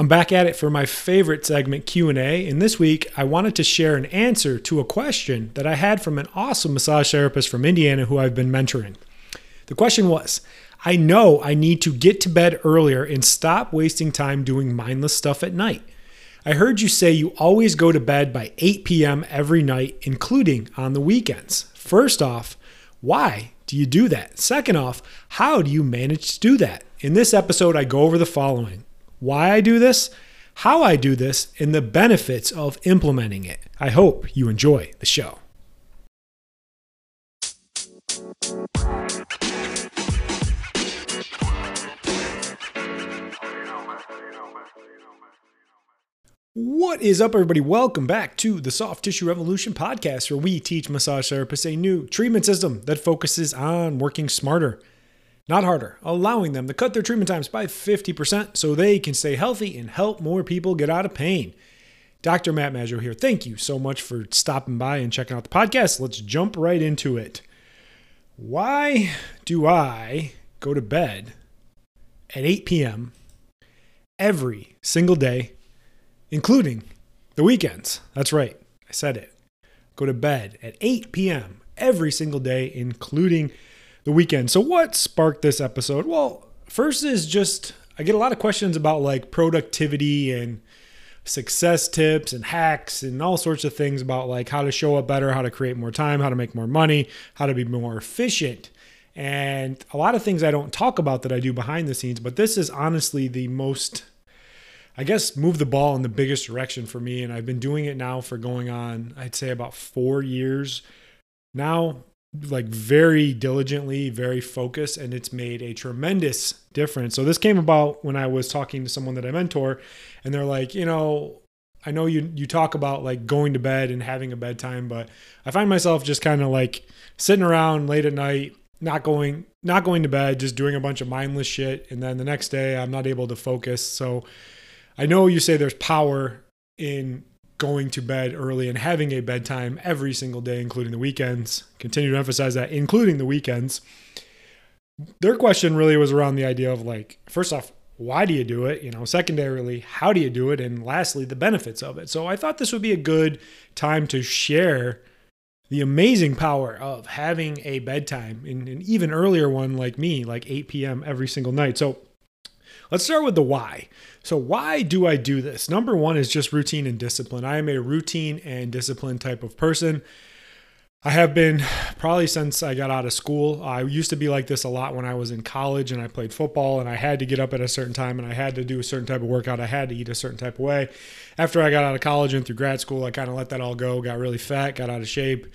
I'm back at it for my favorite segment Q&A, and this week I wanted to share an answer to a question that I had from an awesome massage therapist from Indiana who I've been mentoring. The question was, I know I need to get to bed earlier and stop wasting time doing mindless stuff at night. I heard you say you always go to bed by 8 p.m. every night, including on the weekends. First off, why do you do that? Second off, how do you manage to do that? In this episode, I go over the following why I do this, how I do this, and the benefits of implementing it. I hope you enjoy the show. What is up, everybody? Welcome back to the Soft Tissue Revolution podcast, where we teach massage therapists a new treatment system that focuses on working smarter, not harder, allowing them to cut their treatment times by 50% so they can stay healthy and help more people get out of pain. Dr. Matt Maggio here. Thank you so much for stopping by and checking out the podcast. Let's jump right into it. Why do I go to bed at 8 p.m. every single day? including the weekends. That's right, I said it. Go to bed at 8 p.m. every single day, including the weekend. So, what sparked this episode? Well, first is just I get a lot of questions about like productivity and success tips and hacks and all sorts of things about like how to show up better, how to create more time, how to make more money, how to be more efficient. And a lot of things I don't talk about that I do behind the scenes, but this is honestly the most I guess, move the ball in the biggest direction for me. And I've been doing it now for going on, I'd say about four years now, like very diligently, very focused, and it's made a tremendous difference. So this came about when I was talking to someone that I mentor, and they're like, you know, I know you you talk about like going to bed and having a bedtime, but I find myself just kind of like sitting around late at night, not going not going to bed, just doing a bunch of mindless shit, and then the next day I'm not able to focus. So I know you say there's power in going to bed early and having a bedtime every single day, including the weekends. Continue to emphasize that, including the weekends. Their question really was around the idea of like, first off, why do you do it? You know, secondarily, how do you do it? And lastly, the benefits of it. So I thought this would be a good time to share the amazing power of having a bedtime in an even earlier one like me, like 8 p.m. every single night. So let's start with the why. So, why do I do this? Number one is just routine and discipline. I am a routine and discipline type of person. I have been probably since I got out of school. I used to be like this a lot when I was in college and I played football and I had to get up at a certain time and I had to do a certain type of workout. I had to eat a certain type of way. After I got out of college and through grad school, I kind of let that all go, got really fat, got out of shape,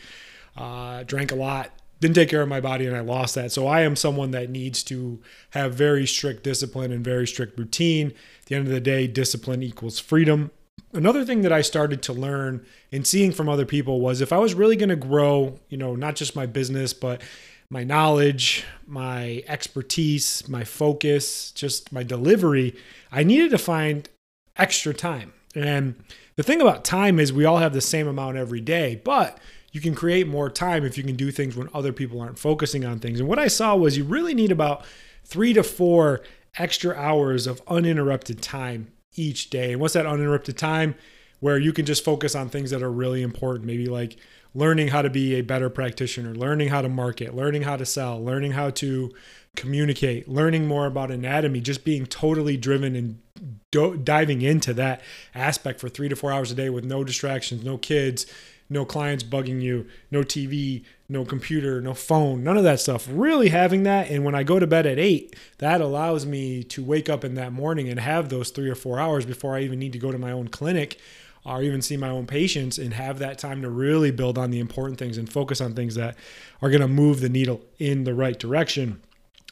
uh, drank a lot, didn't take care of my body and I lost that. So I am someone that needs to have very strict discipline and very strict routine. At the end of the day, discipline equals freedom. Another thing that I started to learn and seeing from other people was if I was really going to grow, you know, not just my business, but my knowledge, my expertise, my focus, just my delivery, I needed to find extra time. And the thing about time is we all have the same amount every day, but you can create more time if you can do things when other people aren't focusing on things. And what I saw was you really need about three to four extra hours of uninterrupted time each day. And what's that uninterrupted time? Where you can just focus on things that are really important, maybe like learning how to be a better practitioner, learning how to market, learning how to sell, learning how to communicate, learning more about anatomy, just being totally driven and do- diving into that aspect for three to four hours a day with no distractions, no kids, no clients bugging you, no TV, no computer, no phone, none of that stuff. Really having that. And when I go to bed at eight, that allows me to wake up in that morning and have those three or four hours before I even need to go to my own clinic or even see my own patients and have that time to really build on the important things and focus on things that are going to move the needle in the right direction.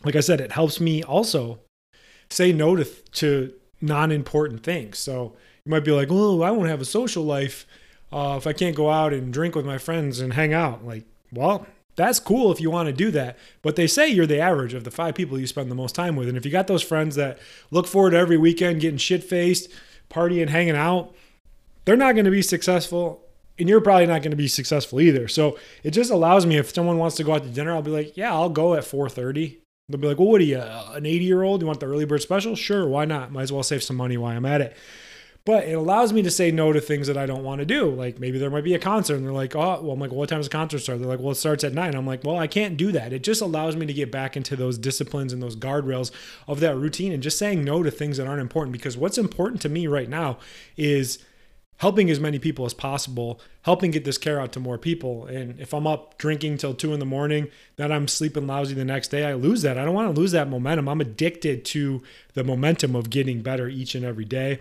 Like I said, it helps me also say no to, to non important things. So you might be like, well, I won't have a social life uh, if I can't go out and drink with my friends and hang out, like, well, that's cool if you want to do that. But they say you're the average of the five people you spend the most time with. And if you got those friends that look forward to every weekend getting shit faced, partying, hanging out, they're not going to be successful. And you're probably not going to be successful either. So it just allows me if someone wants to go out to dinner, I'll be like, yeah, I'll go at 4:30. They'll be like, well, what are you, an 80 year old? You want the early bird special? Sure, why not? Might as well save some money while I'm at it. But it allows me to say no to things that I don't want to do. Like maybe there might be a concert and they're like, oh, well, I'm like, well, what time does the concert start? They're like, well, it starts at nine. I'm like, well, I can't do that. It just allows me to get back into those disciplines and those guardrails of that routine and just saying no to things that aren't important. Because what's important to me right now is helping as many people as possible, helping get this care out to more people. And if I'm up drinking till two in the morning, then I'm sleeping lousy the next day, I lose that. I don't want to lose that momentum. I'm addicted to the momentum of getting better each and every day.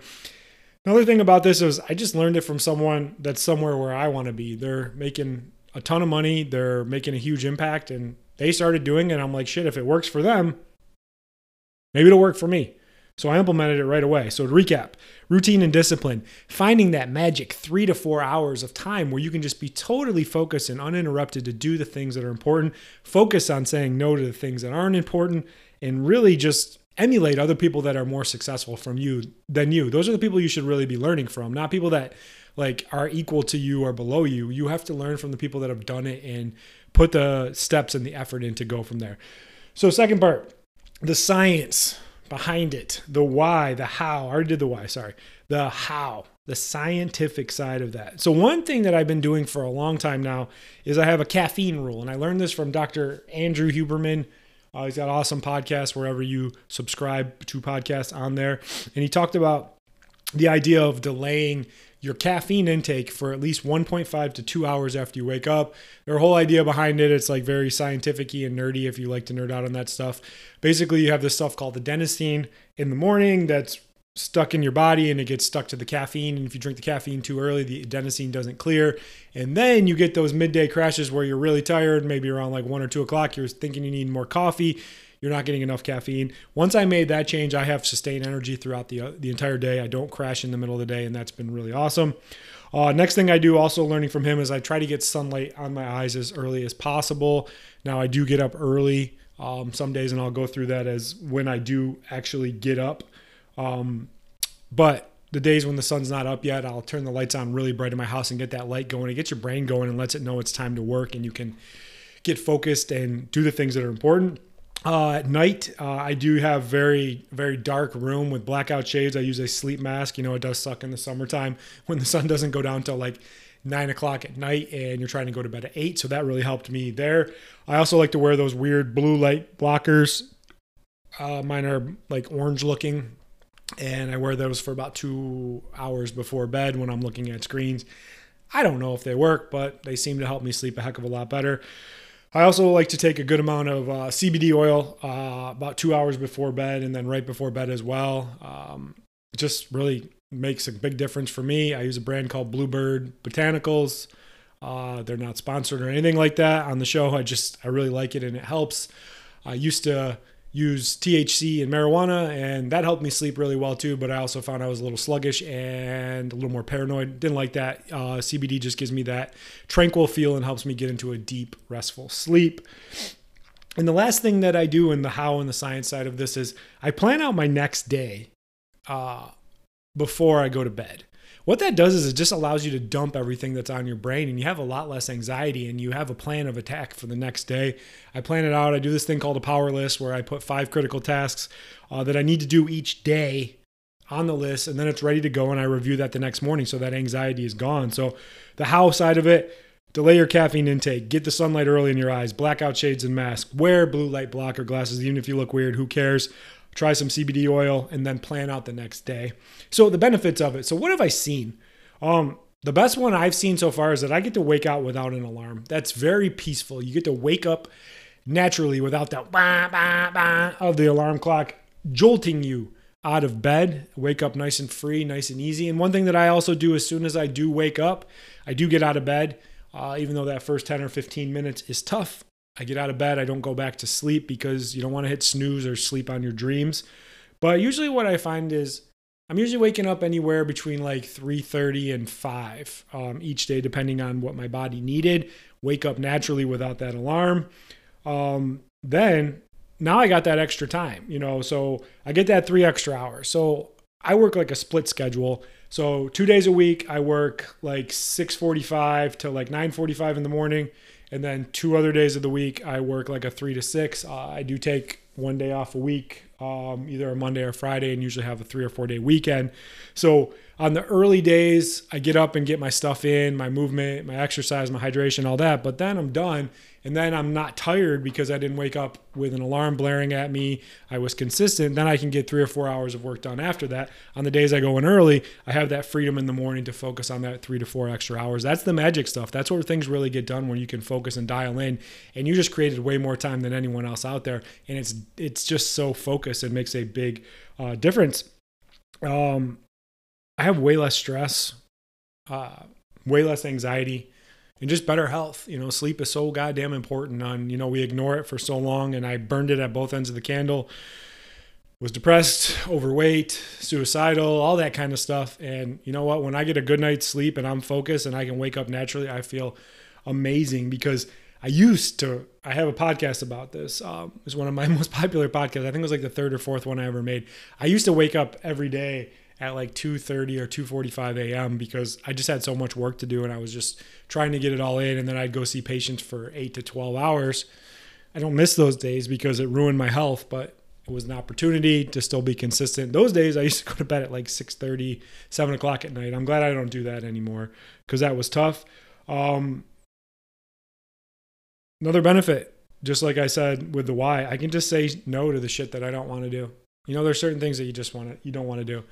Another thing about this is I just learned it from someone that's somewhere where I want to be. They're making a ton of money, they're making a huge impact, and they started doing it. I'm like, shit, if it works for them, maybe it'll work for me. So I implemented it right away. So to recap, routine and discipline, finding that magic three to four hours of time where you can just be totally focused and uninterrupted to do the things that are important, focus on saying no to the things that aren't important, and really just emulate other people that are more successful from you than you. Those are the people you should really be learning from, not people that like are equal to you or below you. You have to learn from the people that have done it and put the steps and the effort in to go from there. So second part, the science behind it, the why, the how. I already did the why, sorry. The how, the scientific side of that. So one thing that I've been doing for a long time now is I have a caffeine rule and I learned this from Dr. Andrew Huberman uh, he's got awesome podcasts wherever you subscribe to podcasts on there. And he talked about the idea of delaying your caffeine intake for at least 1.5 to 2 hours after you wake up. Their whole idea behind it, it's like very scientific and nerdy if you like to nerd out on that stuff. Basically, you have this stuff called the adenosine in the morning that's stuck in your body and it gets stuck to the caffeine. And if you drink the caffeine too early, the adenosine doesn't clear. And then you get those midday crashes where you're really tired, maybe around like one or two o'clock, you're thinking you need more coffee. You're not getting enough caffeine. Once I made that change, I have sustained energy throughout the, uh, the entire day. I don't crash in the middle of the day, and that's been really awesome. Uh, next thing I do, also learning from him, is I try to get sunlight on my eyes as early as possible. Now, I do get up early um, some days, and I'll go through that as when I do actually get up. Um, but the days when the sun's not up yet, I'll turn the lights on really bright in my house and get that light going. It gets your brain going and lets it know it's time to work and you can get focused and do the things that are important. Uh, at night, uh, I do have very, very dark room with blackout shades. I use a sleep mask. You know, it does suck in the summertime when the sun doesn't go down till like nine o'clock at night and you're trying to go to bed at eight. So that really helped me there. I also like to wear those weird blue light blockers. Uh, mine are like orange looking and I wear those for about two hours before bed when I'm looking at screens. I don't know if they work, but they seem to help me sleep a heck of a lot better. I also like to take a good amount of uh, CBD oil uh, about two hours before bed and then right before bed as well. Um, it just really makes a big difference for me. I use a brand called Bluebird Botanicals. Uh, they're not sponsored or anything like that on the show. I just I really like it and it helps. I used to use THC and marijuana, and that helped me sleep really well too. But I also found I was a little sluggish and a little more paranoid. Didn't like that. Uh, CBD just gives me that tranquil feel and helps me get into a deep, restful sleep. And the last thing that I do in the how and the science side of this is I plan out my next day uh, before I go to bed what that does is it just allows you to dump everything that's on your brain and you have a lot less anxiety and you have a plan of attack for the next day. I plan it out. I do this thing called a power list where I put five critical tasks uh, that I need to do each day on the list and then it's ready to go and I review that the next morning so that anxiety is gone. So the how side of it, delay your caffeine intake, get the sunlight early in your eyes, blackout shades and mask, wear blue light blocker glasses even if you look weird, who cares? Try some CBD oil, and then plan out the next day. So the benefits of it. So what have I seen? Um, the best one I've seen so far is that I get to wake out without an alarm. That's very peaceful. You get to wake up naturally without that bah, bah, bah of the alarm clock jolting you out of bed. Wake up nice and free, nice and easy. And one thing that I also do as soon as I do wake up, I do get out of bed. Uh, even though that first 10 or 15 minutes is tough, I get out of bed, I don't go back to sleep because you don't want to hit snooze or sleep on your dreams. But usually what I find is I'm usually waking up anywhere between like 3:30 and 5 um, each day, depending on what my body needed. Wake up naturally without that alarm. Um, then now I got that extra time, you know, so I get that three extra hours. So I work like a split schedule. So two days a week, I work like 6:45 to like 9:45 in the morning, and then two other days of the week, I work like a three to six. Uh, I do take one day off a week, um, either a Monday or Friday, and usually have a three or four day weekend. So on the early days, I get up and get my stuff in, my movement, my exercise, my hydration, all that. But then I'm done and then I'm not tired because I didn't wake up with an alarm blaring at me. I was consistent. Then I can get three or four hours of work done after that. On the days I go in early, I have that freedom in the morning to focus on that three to four extra hours. That's the magic stuff. That's where things really get done when you can focus and dial in. And you just created way more time than anyone else out there. And it's it's just so focused. It makes a big uh, difference. Um, I have way less stress, uh, way less anxiety and just better health. You know, sleep is so goddamn important. On you know, we ignore it for so long, and I burned it at both ends of the candle. Was depressed, overweight, suicidal, all that kind of stuff. And you know what? When I get a good night's sleep and I'm focused and I can wake up naturally, I feel amazing because I used to. I have a podcast about this. Um, it's one of my most popular podcasts. I think it was like the third or fourth one I ever made. I used to wake up every day at like 2:30 or 2:45 a.m. because I just had so much work to do and I was just trying to get it all in and then I'd go see patients for 8 to 12 hours. I don't miss those days because it ruined my health, but it was an opportunity to still be consistent. Those days I used to go to bed at like 6:30, 7 o'clock at night. I'm glad I don't do that anymore because that was tough. Um, another benefit, just like I said with the why, I can just say no to the shit that I don't want to do. You know, there's certain things that you just want to, you don't want to do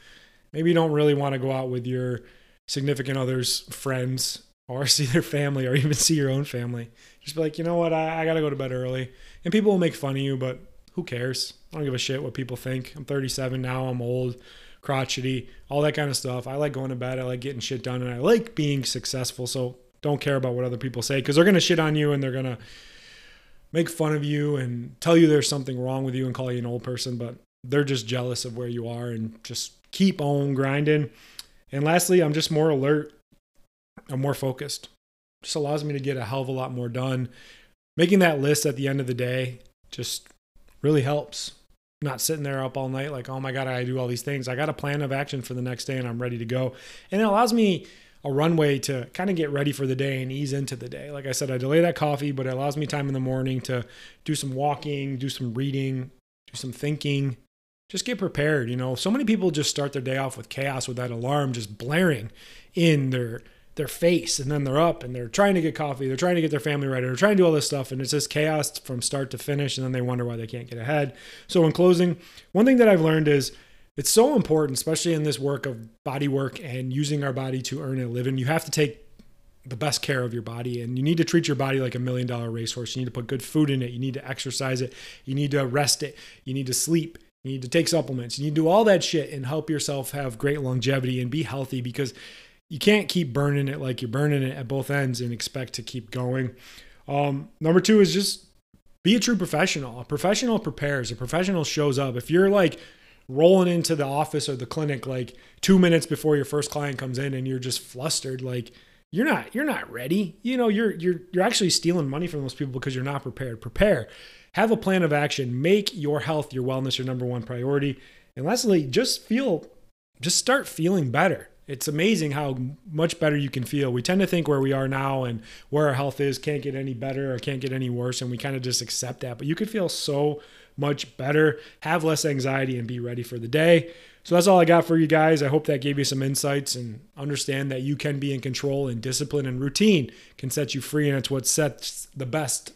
maybe you don't really want to go out with your significant other's friends or see their family or even see your own family. Just be like, you know what, I, I got to go to bed early. And people will make fun of you, but who cares? I don't give a shit what people think. I'm 37 now, I'm old, crotchety, all that kind of stuff. I like going to bed, I like getting shit done, and I like being successful. So don't care about what other people say because they're going to shit on you and they're going to make fun of you and tell you there's something wrong with you and call you an old person, but they're just jealous of where you are and just keep on grinding. And lastly, I'm just more alert. I'm more focused. Just allows me to get a hell of a lot more done. Making that list at the end of the day just really helps. not sitting there up all night like, oh my God, I do all these things. I got a plan of action for the next day and I'm ready to go. And it allows me a runway to kind of get ready for the day and ease into the day. Like I said, I delay that coffee, but it allows me time in the morning to do some walking, do some reading, do some thinking, just get prepared. You know, so many people just start their day off with chaos with that alarm just blaring in their their face and then they're up and they're trying to get coffee they're trying to get their family ready they're trying to do all this stuff and it's just chaos from start to finish and then they wonder why they can't get ahead so in closing one thing that i've learned is it's so important especially in this work of body work and using our body to earn a living you have to take the best care of your body and you need to treat your body like a million dollar racehorse you need to put good food in it you need to exercise it you need to rest it you need to sleep you need to take supplements. You need to do all that shit and help yourself have great longevity and be healthy because you can't keep burning it like you're burning it at both ends and expect to keep going. Um, number two is just be a true professional. A professional prepares, a professional shows up. If you're like rolling into the office or the clinic like two minutes before your first client comes in and you're just flustered, like, you're not you're not ready you know you're you're you're actually stealing money from those people because you're not prepared prepare have a plan of action. Make your health, your wellness your number one priority. And lastly, just feel, just start feeling better. It's amazing how much better you can feel. We tend to think where we are now and where our health is can't get any better or can't get any worse. And we kind of just accept that. But you can feel so much better, have less anxiety, and be ready for the day. So that's all I got for you guys. I hope that gave you some insights and understand that you can be in control and discipline and routine can set you free. And it's what sets the best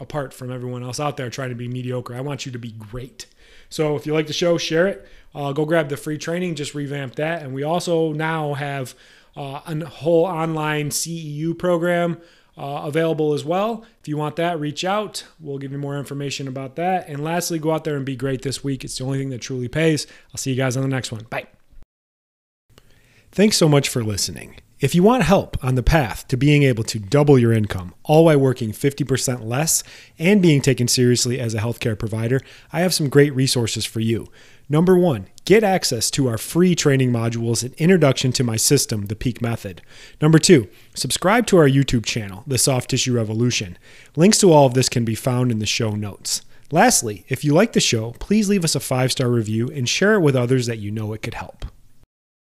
apart from everyone else out there trying to be mediocre. I want you to be great. So if you like the show, share it. Uh, go grab the free training, just revamp that. And we also now have uh, a whole online CEU program uh, available as well. If you want that, reach out. We'll give you more information about that. And lastly, go out there and be great this week. It's the only thing that truly pays. I'll see you guys on the next one. Bye. Thanks so much for listening. If you want help on the path to being able to double your income, all while working 50% less and being taken seriously as a healthcare provider, I have some great resources for you. Number one, get access to our free training modules and introduction to my system, the Peak Method. Number two, subscribe to our YouTube channel, The Soft Tissue Revolution. Links to all of this can be found in the show notes. Lastly, if you like the show, please leave us a five star review and share it with others that you know it could help.